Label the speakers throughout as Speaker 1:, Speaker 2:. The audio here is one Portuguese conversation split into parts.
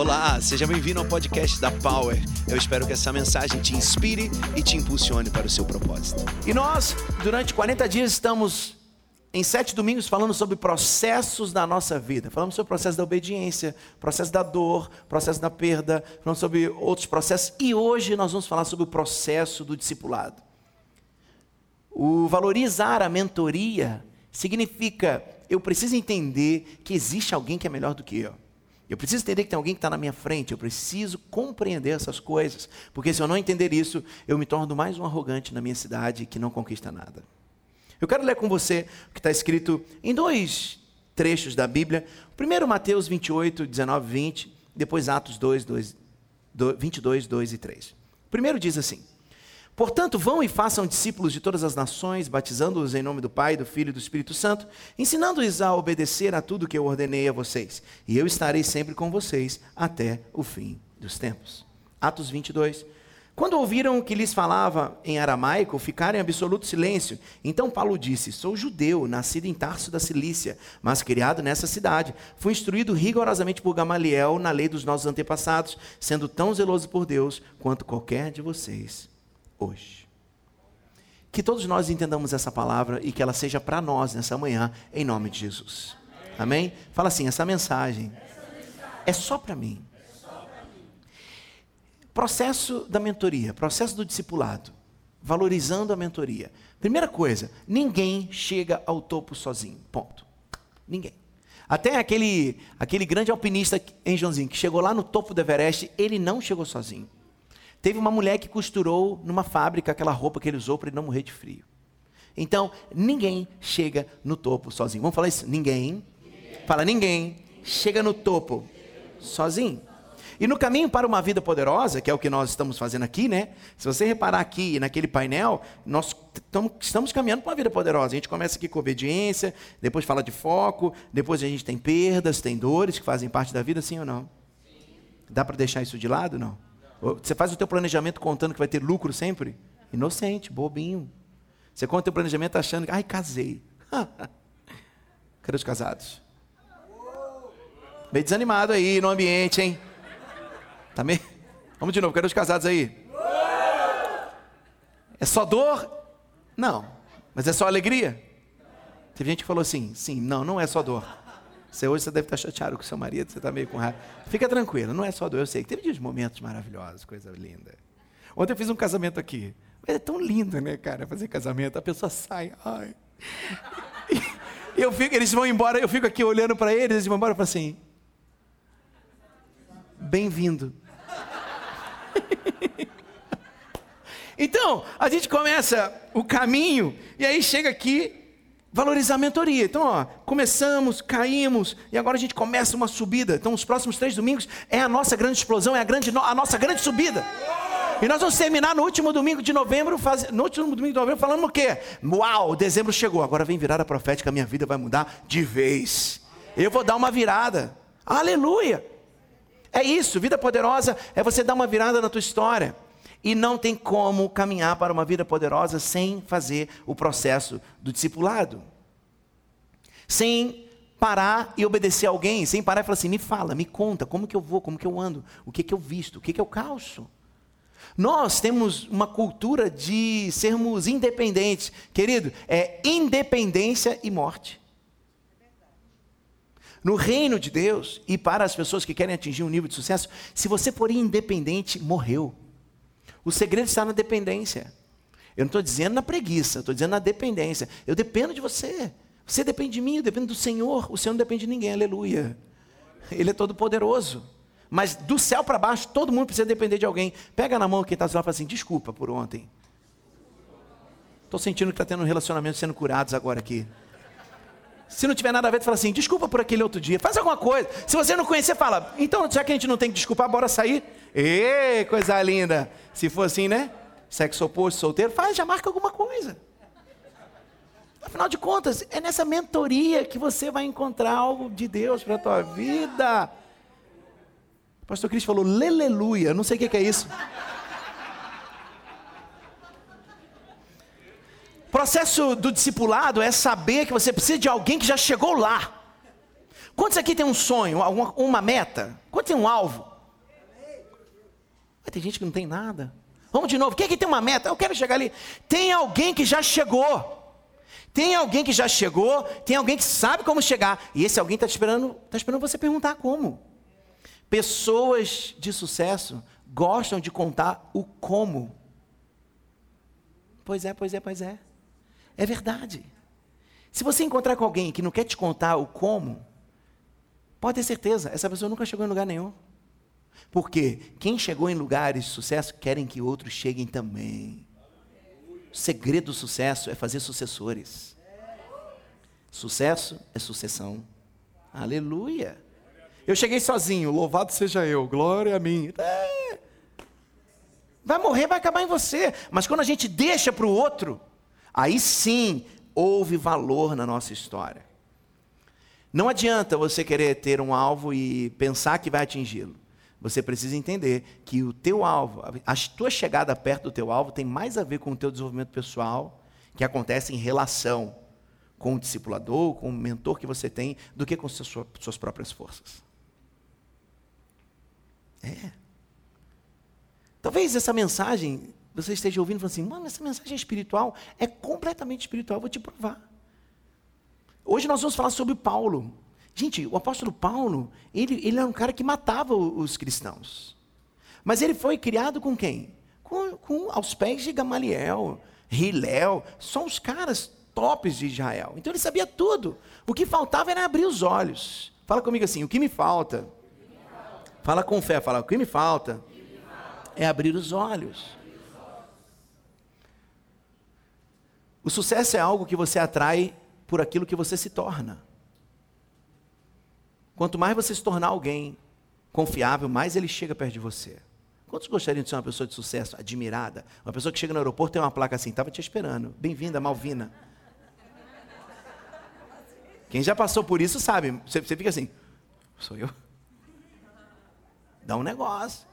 Speaker 1: Olá, seja bem-vindo ao podcast da Power. Eu espero que essa mensagem te inspire e te impulsione para o seu propósito.
Speaker 2: E nós, durante 40 dias, estamos em sete domingos falando sobre processos da nossa vida. Falamos sobre o processo da obediência, processo da dor, processo da perda, falamos sobre outros processos. E hoje nós vamos falar sobre o processo do discipulado. O valorizar a mentoria significa eu preciso entender que existe alguém que é melhor do que eu. Eu preciso entender que tem alguém que está na minha frente, eu preciso compreender essas coisas, porque se eu não entender isso, eu me torno mais um arrogante na minha cidade que não conquista nada. Eu quero ler com você o que está escrito em dois trechos da Bíblia. Primeiro, Mateus 28, 19, 20, depois Atos 2, 2 22, 2 e 3. Primeiro diz assim: Portanto, vão e façam discípulos de todas as nações, batizando-os em nome do Pai, do Filho e do Espírito Santo, ensinando-os a obedecer a tudo que eu ordenei a vocês. E eu estarei sempre com vocês até o fim dos tempos. Atos 22. Quando ouviram que lhes falava em aramaico, ficaram em absoluto silêncio. Então Paulo disse: Sou judeu, nascido em Tarso da Cilícia, mas criado nessa cidade. Fui instruído rigorosamente por Gamaliel na lei dos nossos antepassados, sendo tão zeloso por Deus quanto qualquer de vocês hoje. Que todos nós entendamos essa palavra e que ela seja para nós nessa manhã, em nome de Jesus. Amém? Fala assim: essa mensagem é só para mim. Processo da mentoria, processo do discipulado, valorizando a mentoria. Primeira coisa, ninguém chega ao topo sozinho. Ponto. Ninguém. Até aquele, aquele grande alpinista em Joãozinho, que chegou lá no topo do Everest, ele não chegou sozinho. Teve uma mulher que costurou numa fábrica aquela roupa que ele usou para ele não morrer de frio. Então, ninguém chega no topo sozinho. Vamos falar isso? Ninguém. Fala, ninguém chega no topo sozinho. E no caminho para uma vida poderosa, que é o que nós estamos fazendo aqui, né? Se você reparar aqui naquele painel, nós estamos caminhando para uma vida poderosa. A gente começa aqui com obediência, depois fala de foco, depois a gente tem perdas, tem dores que fazem parte da vida, sim ou não? Dá para deixar isso de lado, não? Você faz o teu planejamento contando que vai ter lucro sempre? Inocente, bobinho. Você conta o teu planejamento achando que, ai, casei. Cadê os casados? Meio desanimado aí no ambiente, hein? Tá meio... Vamos de novo, cadê os casados aí? É só dor? Não. Mas é só alegria? Teve gente que falou assim, sim, não, não é só dor. Você hoje você deve estar chateado com seu marido, você está meio com raiva. Fica tranquilo, não é só dor, eu sei. Teve dias momentos maravilhosos, coisa linda. Ontem eu fiz um casamento aqui. Mas é tão lindo, né, cara, fazer casamento. A pessoa sai, ai. E eu fico, eles vão embora, eu fico aqui olhando para eles, eles vão embora e falam assim: Bem-vindo. então, a gente começa o caminho, e aí chega aqui, Valorizar a mentoria. Então, ó, começamos, caímos e agora a gente começa uma subida. Então, os próximos três domingos é a nossa grande explosão, é a, grande, a nossa grande subida. E nós vamos terminar no último domingo de novembro, faz, no último domingo de novembro, falando o quê? Uau, dezembro chegou, agora vem virada profética, a minha vida vai mudar de vez. Eu vou dar uma virada. Aleluia! É isso, vida poderosa é você dar uma virada na tua história. E não tem como caminhar para uma vida poderosa sem fazer o processo do discipulado. Sem parar e obedecer a alguém, sem parar e falar assim: me fala, me conta, como que eu vou, como que eu ando, o que que eu visto, o que que eu calço. Nós temos uma cultura de sermos independentes. Querido, é independência e morte. No reino de Deus, e para as pessoas que querem atingir um nível de sucesso, se você for independente, morreu. O segredo está na dependência. Eu não estou dizendo na preguiça, estou dizendo na dependência. Eu dependo de você. Você depende de mim, eu dependo do Senhor. O Senhor não depende de ninguém, aleluia. Ele é todo poderoso. Mas do céu para baixo, todo mundo precisa depender de alguém. Pega na mão quem está lá e fala assim: desculpa por ontem. Estou sentindo que está tendo um relacionamento sendo curados agora aqui. Se não tiver nada a ver, fala assim: desculpa por aquele outro dia. Faz alguma coisa. Se você não conhecer, fala: então, já que a gente não tem que desculpar, bora sair. Ê, coisa linda. Se for assim, né? Sexo oposto, solteiro, faz, já marca alguma coisa. Afinal de contas, é nessa mentoria que você vai encontrar algo de Deus para a tua vida. O pastor Cristo falou, leleluia, não sei o que é isso. Processo do discipulado é saber que você precisa de alguém que já chegou lá. Quantos aqui tem um sonho, uma, uma meta? Quantos tem um alvo? Mas tem gente que não tem nada. Vamos de novo. Quem que tem uma meta? Eu quero chegar ali. Tem alguém que já chegou. Tem alguém que já chegou, tem alguém que sabe como chegar. E esse alguém está esperando, tá esperando você perguntar como. Pessoas de sucesso gostam de contar o como. Pois é, pois é, pois é. É verdade. Se você encontrar com alguém que não quer te contar o como, pode ter certeza, essa pessoa nunca chegou em lugar nenhum. Porque quem chegou em lugares de sucesso querem que outros cheguem também. O segredo do sucesso é fazer sucessores. Sucesso é sucessão. Aleluia. Eu cheguei sozinho, louvado seja eu, glória a mim. É. Vai morrer, vai acabar em você. Mas quando a gente deixa para o outro, aí sim houve valor na nossa história. Não adianta você querer ter um alvo e pensar que vai atingi-lo. Você precisa entender que o teu alvo, a tua chegada perto do teu alvo tem mais a ver com o teu desenvolvimento pessoal, que acontece em relação com o discipulador, com o mentor que você tem, do que com suas próprias forças. É. Talvez essa mensagem você esteja ouvindo e falando assim, mano, essa mensagem é espiritual é completamente espiritual, eu vou te provar. Hoje nós vamos falar sobre Paulo. Gente, o apóstolo Paulo, ele, ele era um cara que matava os cristãos. Mas ele foi criado com quem? Com, com aos pés de Gamaliel, Hilel, são os caras tops de Israel. Então ele sabia tudo. O que faltava era abrir os olhos. Fala comigo assim, o que me falta? Fala com fé, fala, o que me falta? É abrir os olhos. O sucesso é algo que você atrai por aquilo que você se torna. Quanto mais você se tornar alguém confiável, mais ele chega perto de você. Quantos gostariam de ser uma pessoa de sucesso, admirada? Uma pessoa que chega no aeroporto tem uma placa assim, estava te esperando. Bem-vinda, Malvina. Quem já passou por isso sabe. Você, você fica assim, sou eu? Dá um negócio.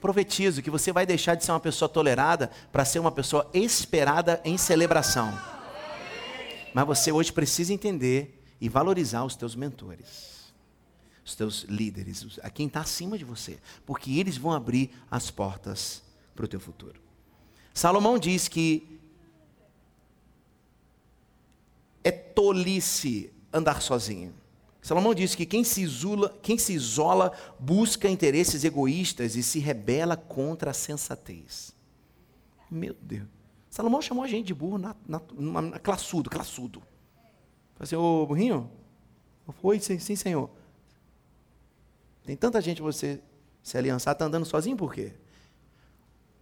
Speaker 2: Profetizo que você vai deixar de ser uma pessoa tolerada para ser uma pessoa esperada em celebração. Mas você hoje precisa entender e valorizar os teus mentores os teus líderes, a quem está acima de você, porque eles vão abrir as portas para o teu futuro. Salomão diz que é tolice andar sozinho. Salomão diz que quem se, isola, quem se isola busca interesses egoístas e se rebela contra a sensatez. Meu Deus. Salomão chamou a gente de burro na, na, na classudo, classudo. Falei assim, ô burrinho? Oi, sim, sim, senhor. Tem tanta gente você se aliançar, está andando sozinho por quê?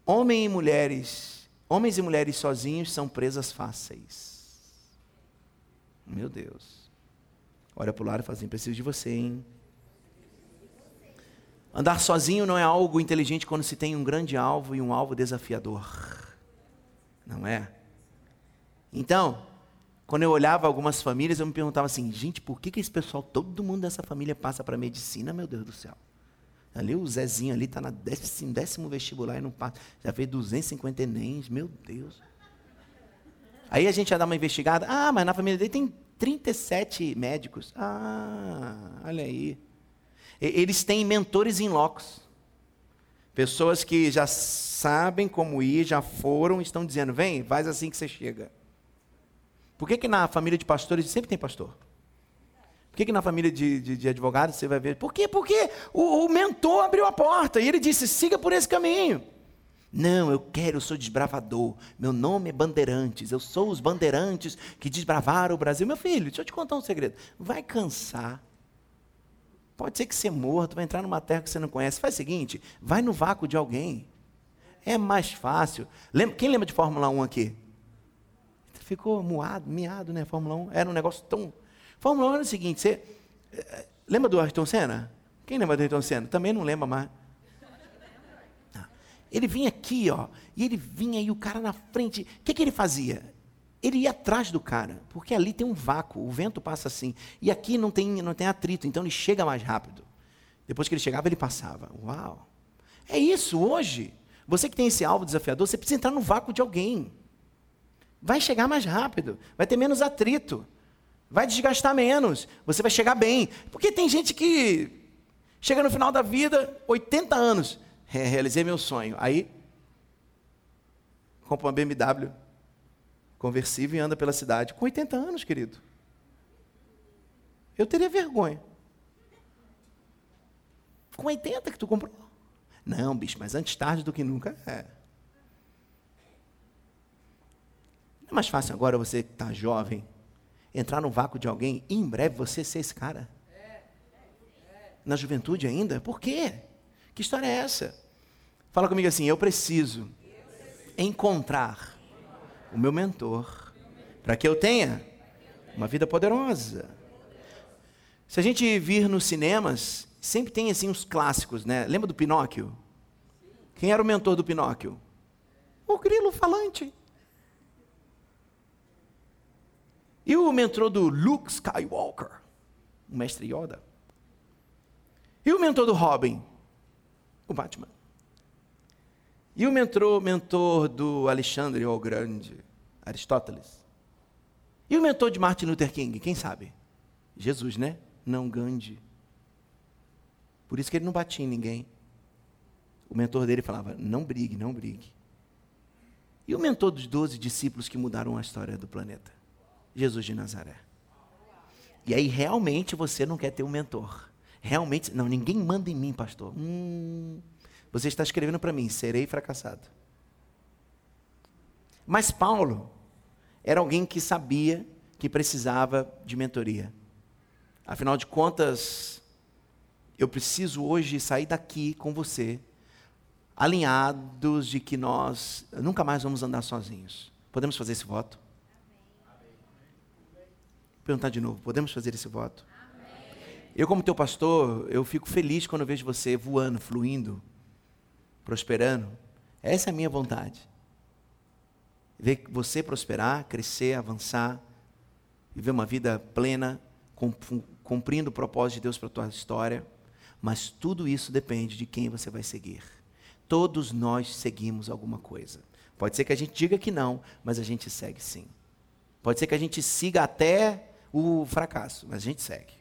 Speaker 2: Homem e mulheres, homens e mulheres sozinhos são presas fáceis. Meu Deus. Olha para o lado e fala assim, preciso de você, hein? Andar sozinho não é algo inteligente quando se tem um grande alvo e um alvo desafiador. Não é? Então, quando eu olhava algumas famílias, eu me perguntava assim, gente, por que, que esse pessoal, todo mundo dessa família passa para medicina, meu Deus do céu? Ali o Zezinho ali está na décimo, décimo vestibular e não passa. Já fez 250 Enems, meu Deus. Aí a gente ia dar uma investigada. Ah, mas na família dele tem 37 médicos. Ah, olha aí. Eles têm mentores em locos. Pessoas que já sabem como ir, já foram, estão dizendo, vem, faz assim que você chega. Por que, que na família de pastores sempre tem pastor? Por que, que na família de, de, de advogados você vai ver? Por quê? Porque o, o mentor abriu a porta e ele disse: siga por esse caminho. Não, eu quero, eu sou desbravador. Meu nome é Bandeirantes. Eu sou os bandeirantes que desbravaram o Brasil. Meu filho, deixa eu te contar um segredo. Vai cansar. Pode ser que você morra, tu vai entrar numa terra que você não conhece. Faz o seguinte, vai no vácuo de alguém. É mais fácil. Lembra, quem lembra de Fórmula 1 aqui? ficou moado, miado, né? Fórmula 1 era um negócio tão. Fórmula 1 era o seguinte: você. Eh, lembra do Ayrton Senna? Quem lembra do Ayrton Senna? Também não lembra mais. Ele vinha aqui, ó, e ele vinha e o cara na frente. O que, que ele fazia? Ele ia atrás do cara, porque ali tem um vácuo, o vento passa assim. E aqui não tem, não tem atrito, então ele chega mais rápido. Depois que ele chegava, ele passava. Uau! É isso hoje. Você que tem esse alvo desafiador, você precisa entrar no vácuo de alguém vai chegar mais rápido, vai ter menos atrito, vai desgastar menos, você vai chegar bem. Porque tem gente que chega no final da vida, 80 anos, realizei meu sonho. Aí, compra uma BMW conversível e anda pela cidade. Com 80 anos, querido. Eu teria vergonha. Com 80 que tu comprou. Não, bicho, mas antes tarde do que nunca é. Não é mais fácil agora você que está jovem entrar no vácuo de alguém e em breve você ser esse cara? Na juventude ainda? Por quê? Que história é essa? Fala comigo assim: eu preciso encontrar o meu mentor para que eu tenha uma vida poderosa. Se a gente vir nos cinemas, sempre tem assim uns clássicos, né? Lembra do Pinóquio? Quem era o mentor do Pinóquio? O grilo falante. E o mentor do Luke Skywalker? O mestre Yoda. E o mentor do Robin? O Batman. E o mentor, mentor do Alexandre o Grande? Aristóteles. E o mentor de Martin Luther King? Quem sabe? Jesus, né? Não Gandhi. Por isso que ele não batia em ninguém. O mentor dele falava: não brigue, não brigue. E o mentor dos doze discípulos que mudaram a história do planeta? Jesus de Nazaré. E aí realmente você não quer ter um mentor. Realmente, não, ninguém manda em mim, pastor. Hum, você está escrevendo para mim, serei fracassado. Mas Paulo era alguém que sabia que precisava de mentoria. Afinal de contas, eu preciso hoje sair daqui com você, alinhados de que nós nunca mais vamos andar sozinhos. Podemos fazer esse voto? Vou perguntar de novo, podemos fazer esse voto? Eu, como teu pastor, eu fico feliz quando eu vejo você voando, fluindo, prosperando. Essa é a minha vontade. Ver você prosperar, crescer, avançar, viver uma vida plena, cumprindo o propósito de Deus para a tua história. Mas tudo isso depende de quem você vai seguir. Todos nós seguimos alguma coisa. Pode ser que a gente diga que não, mas a gente segue sim. Pode ser que a gente siga até o fracasso, mas a gente segue.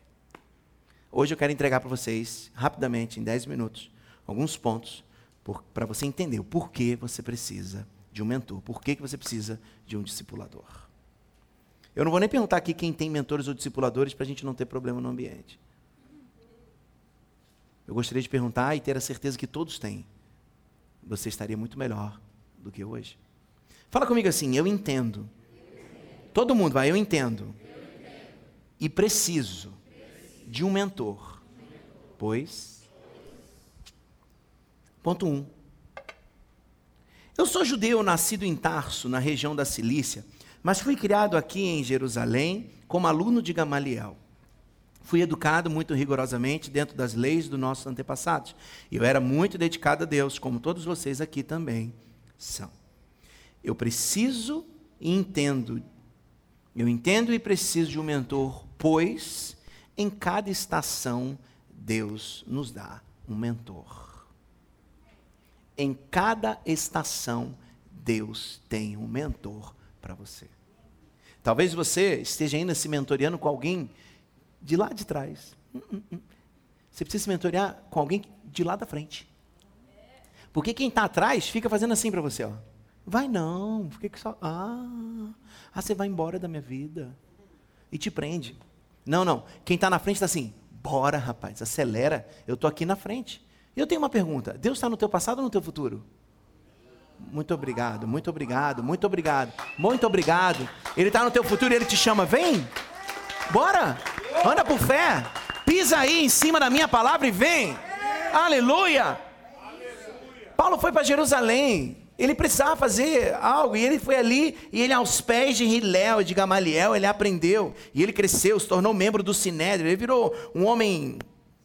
Speaker 2: Hoje eu quero entregar para vocês, rapidamente, em 10 minutos, alguns pontos para você entender o porquê você precisa de um mentor, por que você precisa de um discipulador. Eu não vou nem perguntar aqui quem tem mentores ou discipuladores para a gente não ter problema no ambiente. Eu gostaria de perguntar e ter a certeza que todos têm. Você estaria muito melhor do que hoje. Fala comigo assim, eu entendo. Todo mundo vai, eu entendo. E preciso de um mentor. Pois. Ponto 1. Um. Eu sou judeu, nascido em Tarso, na região da Cilícia, mas fui criado aqui em Jerusalém como aluno de Gamaliel. Fui educado muito rigorosamente dentro das leis dos nossos antepassados. Eu era muito dedicado a Deus, como todos vocês aqui também são. Eu preciso e entendo, eu entendo e preciso de um mentor, pois em cada estação Deus nos dá um mentor. Em cada estação Deus tem um mentor para você. Talvez você esteja ainda se mentoreando com alguém de lá de trás. Hum, hum, hum. Você precisa se mentorear com alguém de lá da frente. Porque quem está atrás fica fazendo assim para você, ó. Vai não, por que, que só. Ah, ah, você vai embora da minha vida. E te prende. Não, não. Quem está na frente está assim, bora, rapaz, acelera. Eu estou aqui na frente. Eu tenho uma pergunta: Deus está no teu passado ou no teu futuro? Muito obrigado, muito obrigado, muito obrigado, muito obrigado. Ele está no teu futuro e ele te chama, vem, bora. Anda por fé. Pisa aí em cima da minha palavra e vem. Aleluia. Paulo foi para Jerusalém. Ele precisava fazer algo, e ele foi ali, e ele aos pés de Hilel e de Gamaliel, ele aprendeu, e ele cresceu, se tornou membro do Sinédrio, ele virou um homem,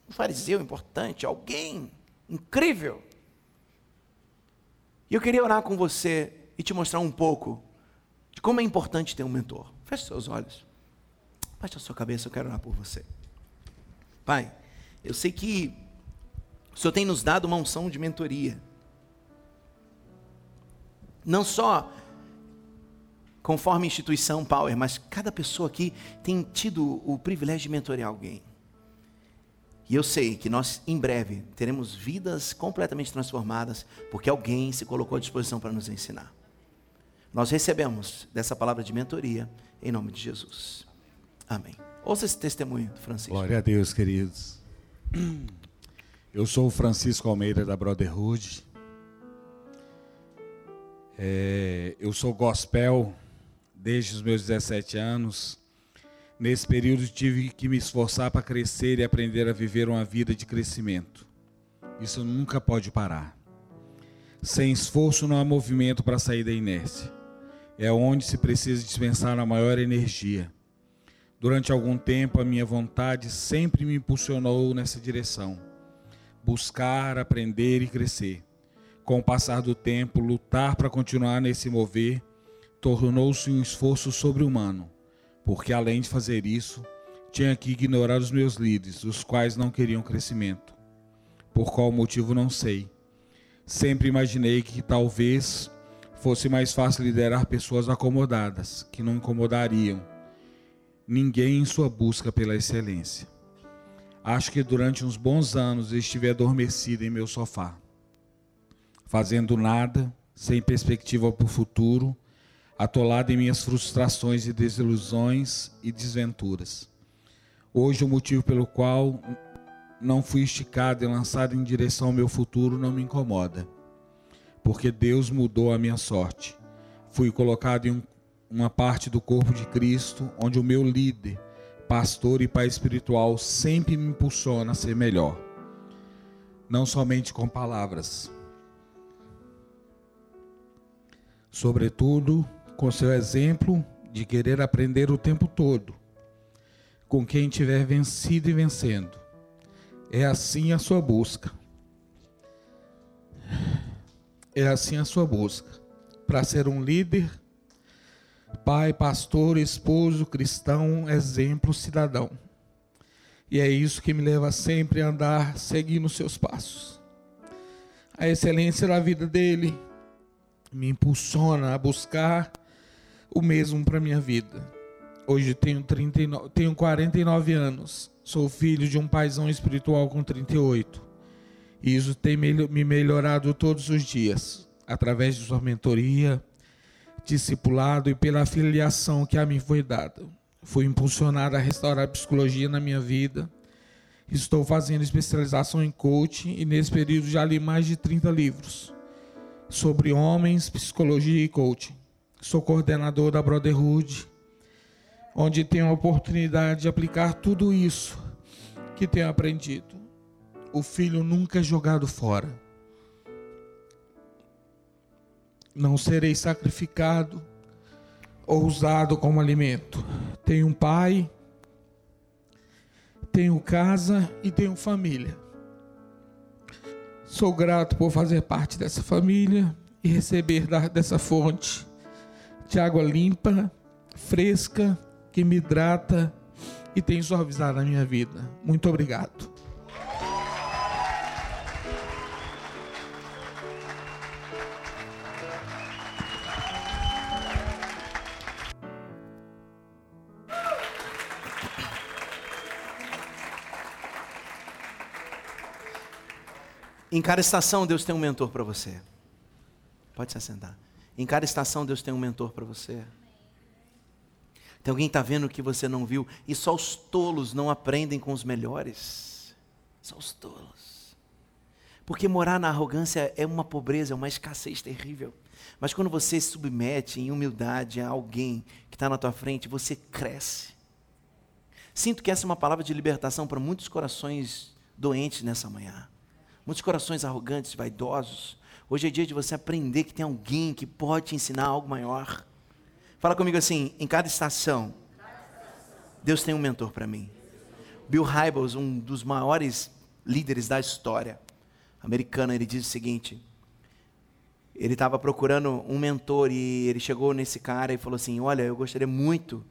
Speaker 2: um fariseu importante, alguém incrível. E eu queria orar com você e te mostrar um pouco de como é importante ter um mentor. Feche seus olhos. Baixe a sua cabeça, eu quero orar por você. Pai, eu sei que o Senhor tem nos dado uma unção de mentoria. Não só conforme instituição Power, mas cada pessoa aqui tem tido o privilégio de mentorear alguém. E eu sei que nós, em breve, teremos vidas completamente transformadas, porque alguém se colocou à disposição para nos ensinar. Nós recebemos dessa palavra de mentoria, em nome de Jesus. Amém. Ouça esse testemunho, Francisco.
Speaker 3: Glória a Deus, queridos. Eu sou o Francisco Almeida da Brotherhood. É, eu sou gospel desde os meus 17 anos. Nesse período tive que me esforçar para crescer e aprender a viver uma vida de crescimento. Isso nunca pode parar. Sem esforço não há movimento para sair da inércia. É onde se precisa dispensar a maior energia. Durante algum tempo a minha vontade sempre me impulsionou nessa direção. Buscar, aprender e crescer. Com o passar do tempo, lutar para continuar nesse mover tornou-se um esforço sobre-humano porque além de fazer isso, tinha que ignorar os meus líderes, os quais não queriam crescimento. Por qual motivo não sei. Sempre imaginei que talvez fosse mais fácil liderar pessoas acomodadas, que não incomodariam ninguém em sua busca pela excelência. Acho que durante uns bons anos estive adormecido em meu sofá, fazendo nada, sem perspectiva para o futuro atolado em minhas frustrações e desilusões e desventuras. Hoje, o motivo pelo qual não fui esticado e lançado em direção ao meu futuro não me incomoda, porque Deus mudou a minha sorte. Fui colocado em um, uma parte do corpo de Cristo, onde o meu líder, pastor e pai espiritual sempre me impulsiona a ser melhor, não somente com palavras. Sobretudo, com seu exemplo de querer aprender o tempo todo, com quem tiver vencido e vencendo. É assim a sua busca. É assim a sua busca para ser um líder, pai, pastor, esposo, cristão, exemplo, cidadão. E é isso que me leva sempre a andar seguindo seus passos. A excelência da vida dele me impulsiona a buscar o mesmo para minha vida. Hoje tenho 39, tenho 49 anos. Sou filho de um paizão espiritual com 38. E isso tem me melhorado todos os dias, através de sua mentoria, discipulado e pela filiação que a mim foi dada. Fui impulsionado a restaurar a psicologia na minha vida. Estou fazendo especialização em coaching e nesse período já li mais de 30 livros sobre homens, psicologia e coaching. Sou coordenador da Brotherhood, onde tenho a oportunidade de aplicar tudo isso que tenho aprendido. O filho nunca é jogado fora. Não serei sacrificado ou usado como alimento. Tenho um pai, tenho casa e tenho família. Sou grato por fazer parte dessa família e receber dessa fonte de água limpa, fresca, que me hidrata e tem suavizado a minha vida. Muito obrigado.
Speaker 2: Em cada estação, Deus tem um mentor para você. Pode se assentar. Em cada estação, Deus tem um mentor para você. Tem alguém que está vendo que você não viu. E só os tolos não aprendem com os melhores. Só os tolos. Porque morar na arrogância é uma pobreza, é uma escassez terrível. Mas quando você se submete em humildade a alguém que está na tua frente, você cresce. Sinto que essa é uma palavra de libertação para muitos corações doentes nessa manhã. Muitos corações arrogantes, vaidosos, Hoje é dia de você aprender que tem alguém que pode te ensinar algo maior. Fala comigo assim: em cada estação, Deus tem um mentor para mim. Bill Hybels, um dos maiores líderes da história americana, ele diz o seguinte: ele estava procurando um mentor e ele chegou nesse cara e falou assim: Olha, eu gostaria muito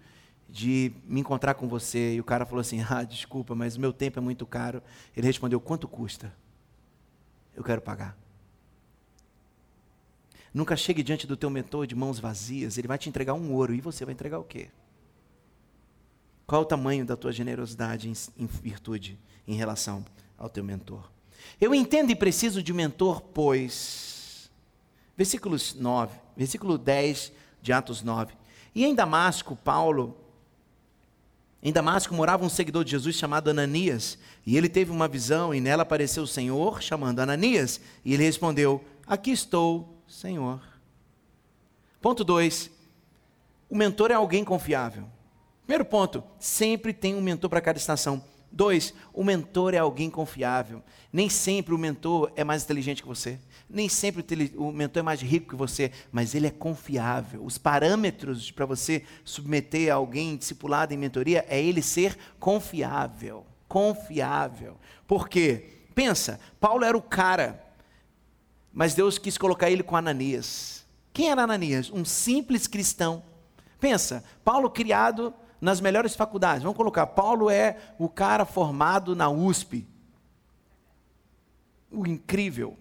Speaker 2: de me encontrar com você. E o cara falou assim: Ah, desculpa, mas o meu tempo é muito caro. Ele respondeu: Quanto custa? Eu quero pagar. Nunca chegue diante do teu mentor de mãos vazias, ele vai te entregar um ouro e você vai entregar o quê? Qual o tamanho da tua generosidade em, em virtude em relação ao teu mentor? Eu entendo e preciso de mentor, pois. Versículos 9, versículo 10 de Atos 9. E em Damasco, Paulo, em Damasco morava um seguidor de Jesus chamado Ananias, e ele teve uma visão e nela apareceu o Senhor chamando Ananias, e ele respondeu: Aqui estou, Senhor. Ponto 2. O mentor é alguém confiável. Primeiro ponto, sempre tem um mentor para cada estação. Dois, o mentor é alguém confiável. Nem sempre o mentor é mais inteligente que você. Nem sempre o mentor é mais rico que você, mas ele é confiável. Os parâmetros para você submeter alguém discipulado em mentoria é ele ser confiável. Confiável. Por quê? Pensa, Paulo era o cara, mas Deus quis colocar ele com Ananias. Quem era Ananias? Um simples cristão. Pensa, Paulo criado nas melhores faculdades. Vamos colocar, Paulo é o cara formado na USP. O incrível.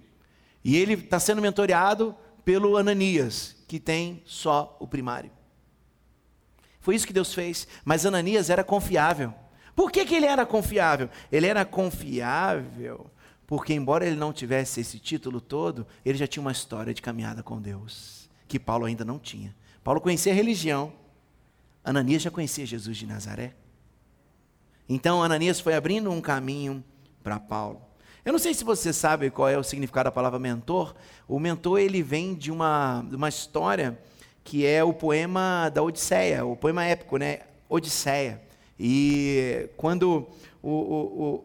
Speaker 2: E ele está sendo mentoreado pelo Ananias, que tem só o primário. Foi isso que Deus fez. Mas Ananias era confiável. Por que, que ele era confiável? Ele era confiável porque, embora ele não tivesse esse título todo, ele já tinha uma história de caminhada com Deus, que Paulo ainda não tinha. Paulo conhecia a religião, Ananias já conhecia Jesus de Nazaré. Então, Ananias foi abrindo um caminho para Paulo. Eu não sei se você sabe qual é o significado da palavra mentor. O mentor ele vem de uma, de uma história que é o poema da Odisseia, o poema épico, né? Odisseia. E quando o, o, o,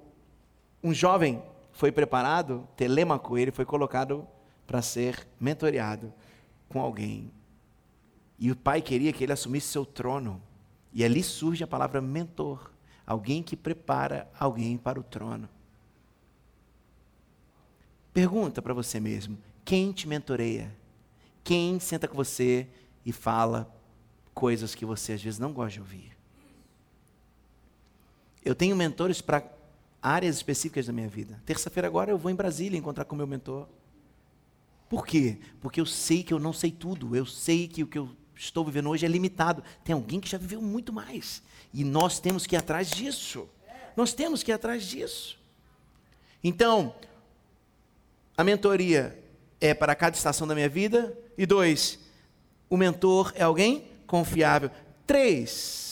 Speaker 2: um jovem foi preparado, Telêmaco, ele foi colocado para ser mentoreado com alguém. E o pai queria que ele assumisse seu trono. E ali surge a palavra mentor, alguém que prepara alguém para o trono. Pergunta para você mesmo: quem te mentoreia? Quem senta com você e fala coisas que você às vezes não gosta de ouvir? Eu tenho mentores para áreas específicas da minha vida. Terça-feira agora eu vou em Brasília encontrar com meu mentor. Por quê? Porque eu sei que eu não sei tudo. Eu sei que o que eu estou vivendo hoje é limitado. Tem alguém que já viveu muito mais. E nós temos que ir atrás disso. Nós temos que ir atrás disso. Então, a mentoria é para cada estação da minha vida. E dois, o mentor é alguém confiável. Três,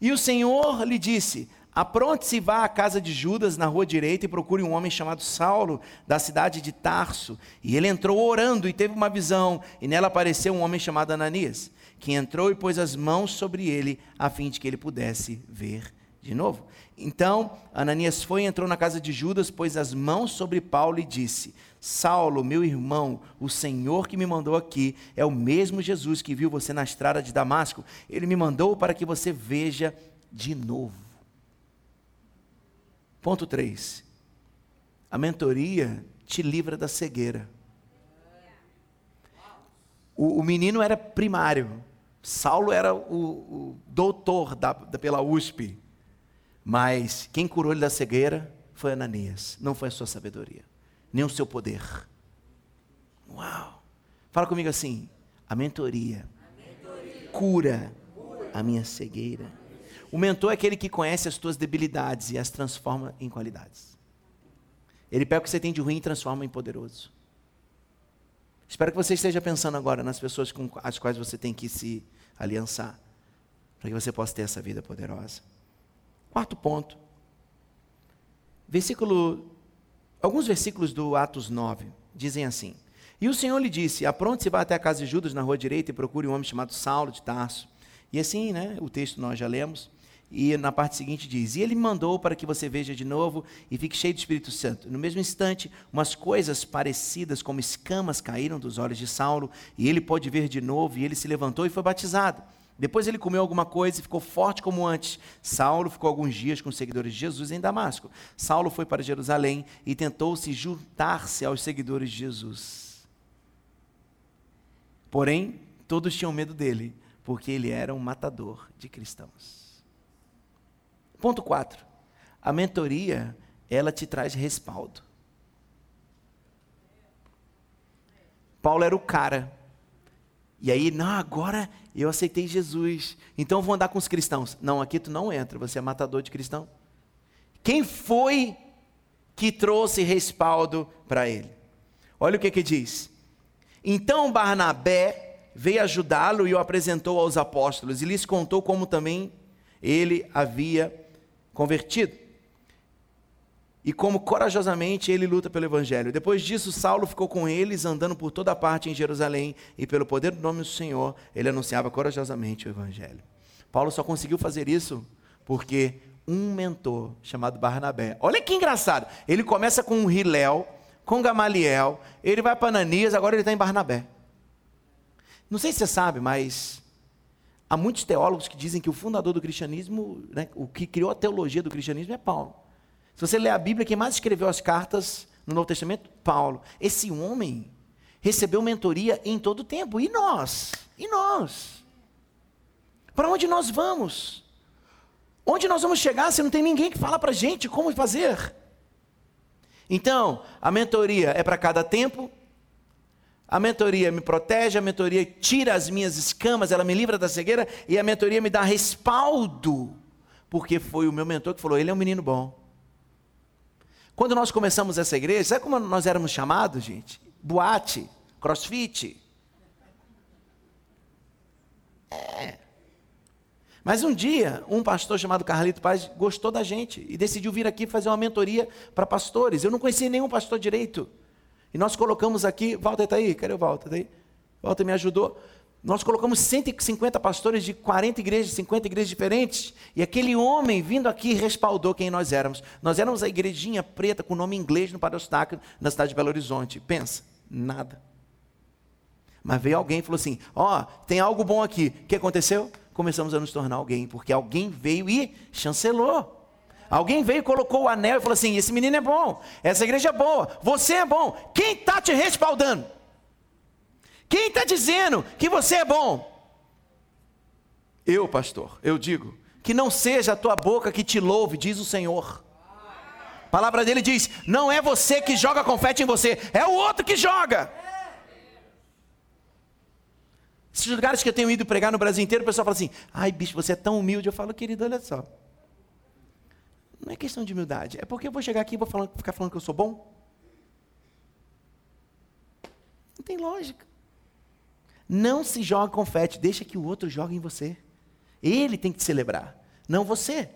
Speaker 2: e o Senhor lhe disse: Apronte-se e vá à casa de Judas, na rua direita, e procure um homem chamado Saulo, da cidade de Tarso. E ele entrou orando e teve uma visão, e nela apareceu um homem chamado Ananias, que entrou e pôs as mãos sobre ele, a fim de que ele pudesse ver de novo. Então, Ananias foi e entrou na casa de Judas, pôs as mãos sobre Paulo e disse: Saulo, meu irmão, o Senhor que me mandou aqui é o mesmo Jesus que viu você na estrada de Damasco. Ele me mandou para que você veja de novo. Ponto 3. A mentoria te livra da cegueira. O, o menino era primário. Saulo era o, o doutor da, da, pela USP. Mas quem curou ele da cegueira foi Ananias. Não foi a sua sabedoria, nem o seu poder. Uau! Fala comigo assim: a mentoria, a mentoria. Cura, cura a minha cegueira. O mentor é aquele que conhece as tuas debilidades e as transforma em qualidades. Ele pega o que você tem de ruim e transforma em poderoso. Espero que você esteja pensando agora nas pessoas com as quais você tem que se aliançar, para que você possa ter essa vida poderosa. Quarto ponto. Versículo alguns versículos do Atos 9 dizem assim: E o Senhor lhe disse: Apronte-se vá até a casa de Judas na rua direita e procure um homem chamado Saulo de Tarso. E assim, né, o texto nós já lemos. E na parte seguinte diz: E ele mandou para que você veja de novo e fique cheio do Espírito Santo. No mesmo instante, umas coisas parecidas como escamas caíram dos olhos de Saulo, e ele pôde ver de novo, e ele se levantou e foi batizado. Depois ele comeu alguma coisa e ficou forte como antes. Saulo ficou alguns dias com os seguidores de Jesus em Damasco. Saulo foi para Jerusalém e tentou se juntar-se aos seguidores de Jesus. Porém, todos tinham medo dele, porque ele era um matador de cristãos. Ponto 4. A mentoria, ela te traz respaldo. Paulo era o cara. E aí, não, agora eu aceitei Jesus. Então vou andar com os cristãos. Não, aqui tu não entra, você é matador de cristão. Quem foi que trouxe respaldo para ele? Olha o que que diz. Então Barnabé veio ajudá-lo e o apresentou aos apóstolos e lhes contou como também ele havia convertido e como corajosamente ele luta pelo evangelho. Depois disso, Saulo ficou com eles, andando por toda parte em Jerusalém, e pelo poder do nome do Senhor, ele anunciava corajosamente o evangelho. Paulo só conseguiu fazer isso porque um mentor chamado Barnabé. Olha que engraçado. Ele começa com um Hiléu, com Gamaliel, ele vai para Ananias, agora ele está em Barnabé. Não sei se você sabe, mas há muitos teólogos que dizem que o fundador do cristianismo, né, o que criou a teologia do cristianismo é Paulo. Se você ler a Bíblia, quem mais escreveu as cartas no Novo Testamento? Paulo. Esse homem recebeu mentoria em todo o tempo. E nós? E nós? Para onde nós vamos? Onde nós vamos chegar se não tem ninguém que fala para a gente como fazer? Então, a mentoria é para cada tempo. A mentoria me protege, a mentoria tira as minhas escamas, ela me livra da cegueira e a mentoria me dá respaldo, porque foi o meu mentor que falou: ele é um menino bom. Quando nós começamos essa igreja, sabe como nós éramos chamados, gente? Boate, crossfit. É. Mas um dia, um pastor chamado Carlito Paz gostou da gente e decidiu vir aqui fazer uma mentoria para pastores. Eu não conhecia nenhum pastor direito. E nós colocamos aqui, Walter está aí? Cadê o Walter? Está aí? Walter me ajudou. Nós colocamos 150 pastores de 40 igrejas, 50 igrejas diferentes, e aquele homem vindo aqui respaldou quem nós éramos. Nós éramos a igrejinha preta com nome inglês no Padostáquio, na cidade de Belo Horizonte. Pensa, nada. Mas veio alguém e falou assim: Ó, oh, tem algo bom aqui. O que aconteceu? Começamos a nos tornar alguém, porque alguém veio e chancelou. Alguém veio colocou o anel e falou assim: esse menino é bom, essa igreja é boa, você é bom. Quem está te respaldando? Quem está dizendo que você é bom? Eu, pastor, eu digo que não seja a tua boca que te louve, diz o Senhor. A palavra dele diz: não é você que joga confete em você, é o outro que joga. Esses lugares que eu tenho ido pregar no Brasil inteiro, o pessoal fala assim: ai, bicho, você é tão humilde. Eu falo, querido, olha só. Não é questão de humildade, é porque eu vou chegar aqui e vou ficar falando que eu sou bom. Não tem lógica. Não se joga confete, deixa que o outro jogue em você. Ele tem que te celebrar, não você.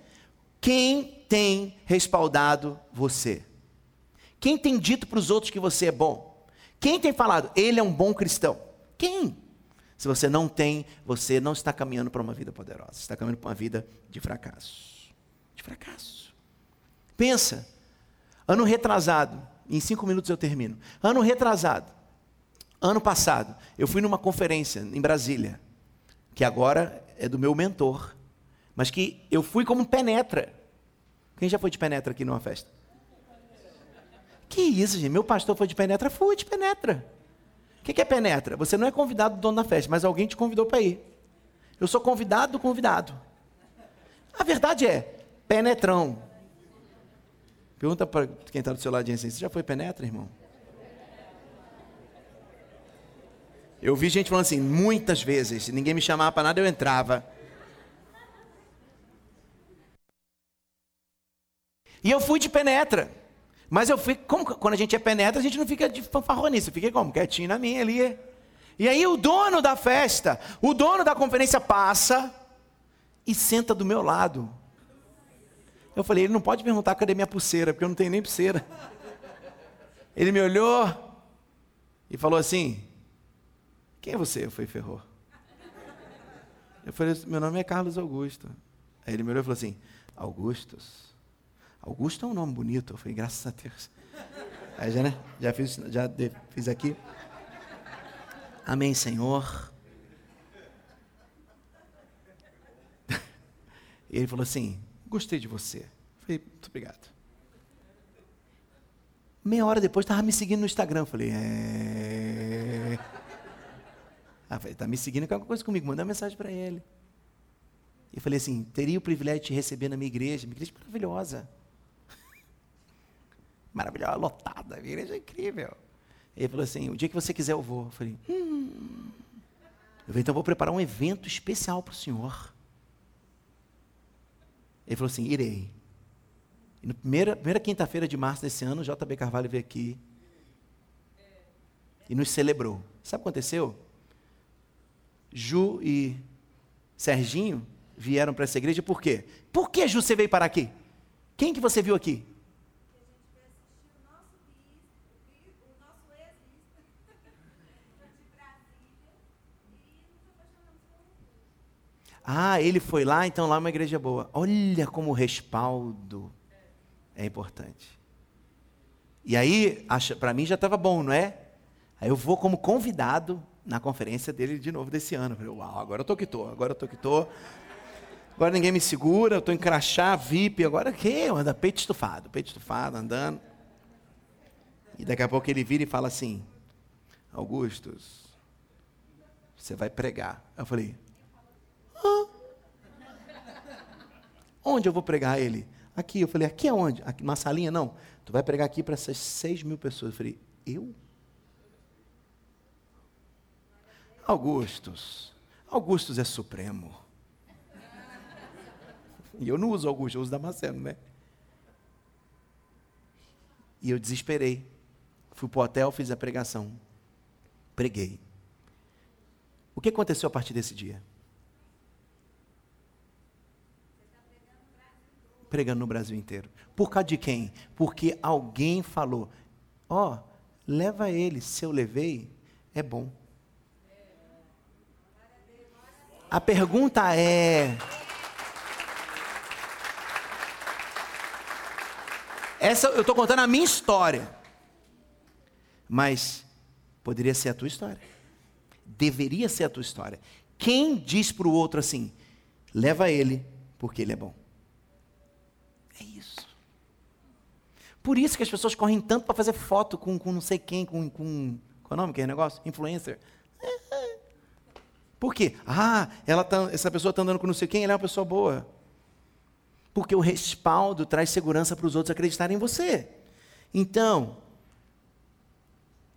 Speaker 2: Quem tem respaldado você? Quem tem dito para os outros que você é bom? Quem tem falado, ele é um bom cristão? Quem? Se você não tem, você não está caminhando para uma vida poderosa, está caminhando para uma vida de fracasso. De fracasso. Pensa, ano retrasado, em cinco minutos eu termino. Ano retrasado, Ano passado, eu fui numa conferência em Brasília, que agora é do meu mentor, mas que eu fui como penetra. Quem já foi de penetra aqui numa festa? Que isso, gente? Meu pastor foi de penetra? Fui de penetra. O que é penetra? Você não é convidado do dono da festa, mas alguém te convidou para ir. Eu sou convidado do convidado. A verdade é, penetrão. Pergunta para quem está do seu lado assim, você já foi penetra, irmão? Eu vi gente falando assim, muitas vezes, se ninguém me chamava para nada, eu entrava. E eu fui de penetra. Mas eu fui, como quando a gente é penetra, a gente não fica de fanfarronice, eu fiquei como? Quietinho na minha ali. E aí o dono da festa, o dono da conferência passa e senta do meu lado. Eu falei, ele não pode perguntar cadê minha pulseira, porque eu não tenho nem pulseira. Ele me olhou e falou assim: quem é você? Eu falei, ferrou. Eu falei, meu nome é Carlos Augusto. Aí ele me olhou e falou assim, Augustus. Augusto é um nome bonito. Eu falei, graças a Deus. Aí já, né? Já fiz, já fiz aqui. Amém, Senhor. E ele falou assim, gostei de você. Falei, muito obrigado. Meia hora depois, estava me seguindo no Instagram. Falei, é... Ah, tá me seguindo, quer alguma coisa comigo, manda uma mensagem para ele. E falei assim, teria o privilégio de te receber na minha igreja, minha igreja é maravilhosa. maravilhosa, lotada, minha igreja é incrível. Ele falou assim, o dia que você quiser eu vou. Eu falei, hum. Eu falei, então vou preparar um evento especial para o senhor. Ele falou assim: irei. E na primeira, primeira quinta-feira de março desse ano, JB Carvalho veio aqui e nos celebrou. Sabe o que aconteceu? Ju e Serginho vieram para essa igreja por quê? Por que, Ju, você veio parar aqui? Quem que você viu aqui? Ah, ele foi lá, então lá é uma igreja boa. Olha como o respaldo é importante. E aí, para mim já estava bom, não é? Aí eu vou como convidado na conferência dele de novo desse ano. falei, uau, agora eu tô que tô, agora eu tô que tô. Agora ninguém me segura, eu tô em crachá, VIP, agora que? Anda peito estufado, peito estufado, andando. E daqui a pouco ele vira e fala assim: Augustus, você vai pregar. Eu falei: Onde eu vou pregar ele? Aqui. Eu falei, aqui aonde? Aqui, uma salinha? Não. Tu vai pregar aqui para essas seis mil pessoas. Eu falei, eu? Augustus. Augustus é supremo. E eu não uso Augusto, eu uso Damasceno, né? E eu desesperei. Fui para o hotel, fiz a pregação. Preguei. O que aconteceu a partir desse dia? Pregando no Brasil inteiro. Por causa de quem? Porque alguém falou: Ó, oh, leva ele, se eu levei, é bom. A pergunta é. Essa eu estou contando a minha história. Mas poderia ser a tua história. Deveria ser a tua história. Quem diz para o outro assim: leva ele, porque ele é bom? É isso. Por isso que as pessoas correm tanto para fazer foto com, com não sei quem, com, com. Qual é o nome que é negócio? Influencer. Por quê? Ah, ela tá, essa pessoa está andando com não sei quem, ela é uma pessoa boa. Porque o respaldo traz segurança para os outros acreditarem em você. Então,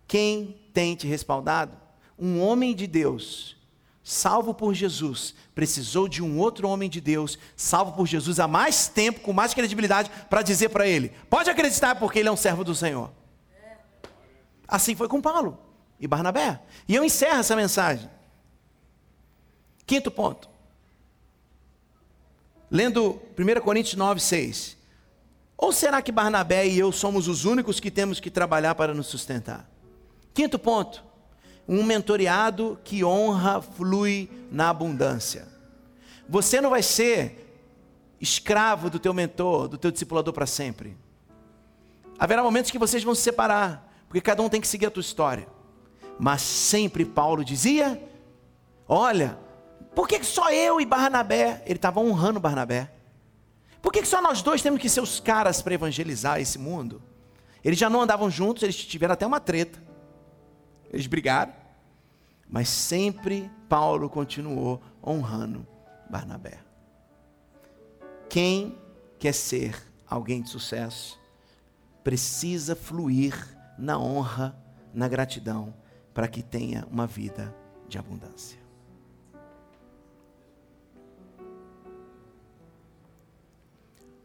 Speaker 2: quem tem te respaldado? Um homem de Deus salvo por Jesus, precisou de um outro homem de Deus, salvo por Jesus há mais tempo, com mais credibilidade, para dizer para ele: pode acreditar, porque ele é um servo do Senhor. Assim foi com Paulo e Barnabé. E eu encerro essa mensagem. Quinto ponto. Lendo 1 Coríntios 9, 6. Ou será que Barnabé e eu somos os únicos que temos que trabalhar para nos sustentar? Quinto ponto um mentoreado que honra flui na abundância. Você não vai ser escravo do teu mentor, do teu discipulador para sempre. Haverá momentos que vocês vão se separar, porque cada um tem que seguir a tua história. Mas sempre Paulo dizia: Olha, por que só eu e Barnabé? Ele estava honrando Barnabé. Por que só nós dois temos que ser os caras para evangelizar esse mundo? Eles já não andavam juntos, eles tiveram até uma treta. Eles brigaram, mas sempre Paulo continuou honrando Barnabé. Quem quer ser alguém de sucesso precisa fluir na honra, na gratidão, para que tenha uma vida de abundância.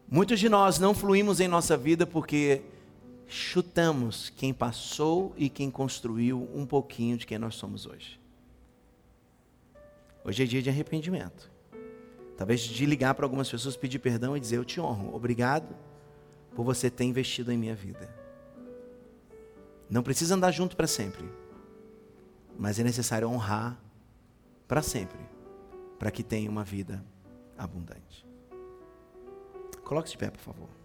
Speaker 2: Muitos de nós não fluímos em nossa vida porque chutamos quem passou e quem construiu um pouquinho de quem nós somos hoje. Hoje é dia de arrependimento. Talvez de ligar para algumas pessoas, pedir perdão e dizer: Eu te honro, obrigado por você ter investido em minha vida. Não precisa andar junto para sempre, mas é necessário honrar para sempre, para que tenha uma vida abundante. Coloque-se de pé, por favor.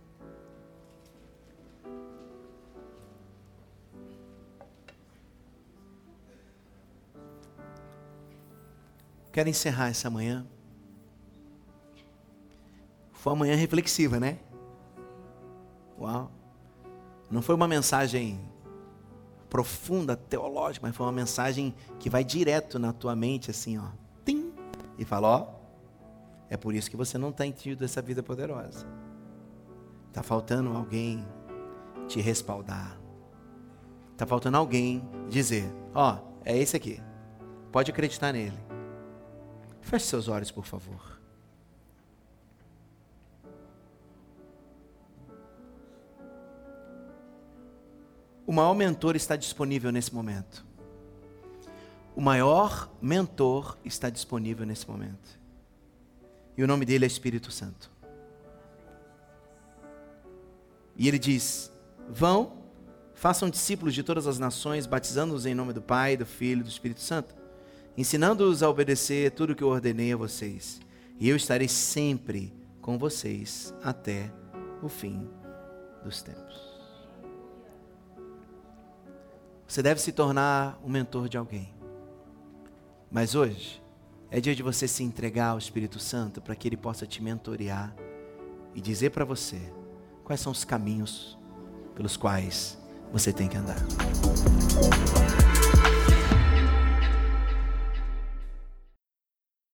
Speaker 2: Quero encerrar essa manhã. Foi uma manhã reflexiva, né? Uau. Não foi uma mensagem profunda, teológica, mas foi uma mensagem que vai direto na tua mente, assim, ó. Tim, e fala, ó, é por isso que você não tem tido essa vida poderosa. Está faltando alguém te respaldar. Está faltando alguém dizer, ó, é esse aqui. Pode acreditar nele Feche seus olhos, por favor. O maior mentor está disponível nesse momento. O maior mentor está disponível nesse momento. E o nome dele é Espírito Santo. E ele diz: Vão, façam discípulos de todas as nações, batizando-os em nome do Pai, do Filho e do Espírito Santo, ensinando-os a obedecer tudo o que eu ordenei a vocês. E eu estarei sempre com vocês até o fim dos tempos. Você deve se tornar um mentor de alguém. Mas hoje é dia de você se entregar ao Espírito Santo para que ele possa te mentorear e dizer para você quais são os caminhos pelos quais você tem que andar.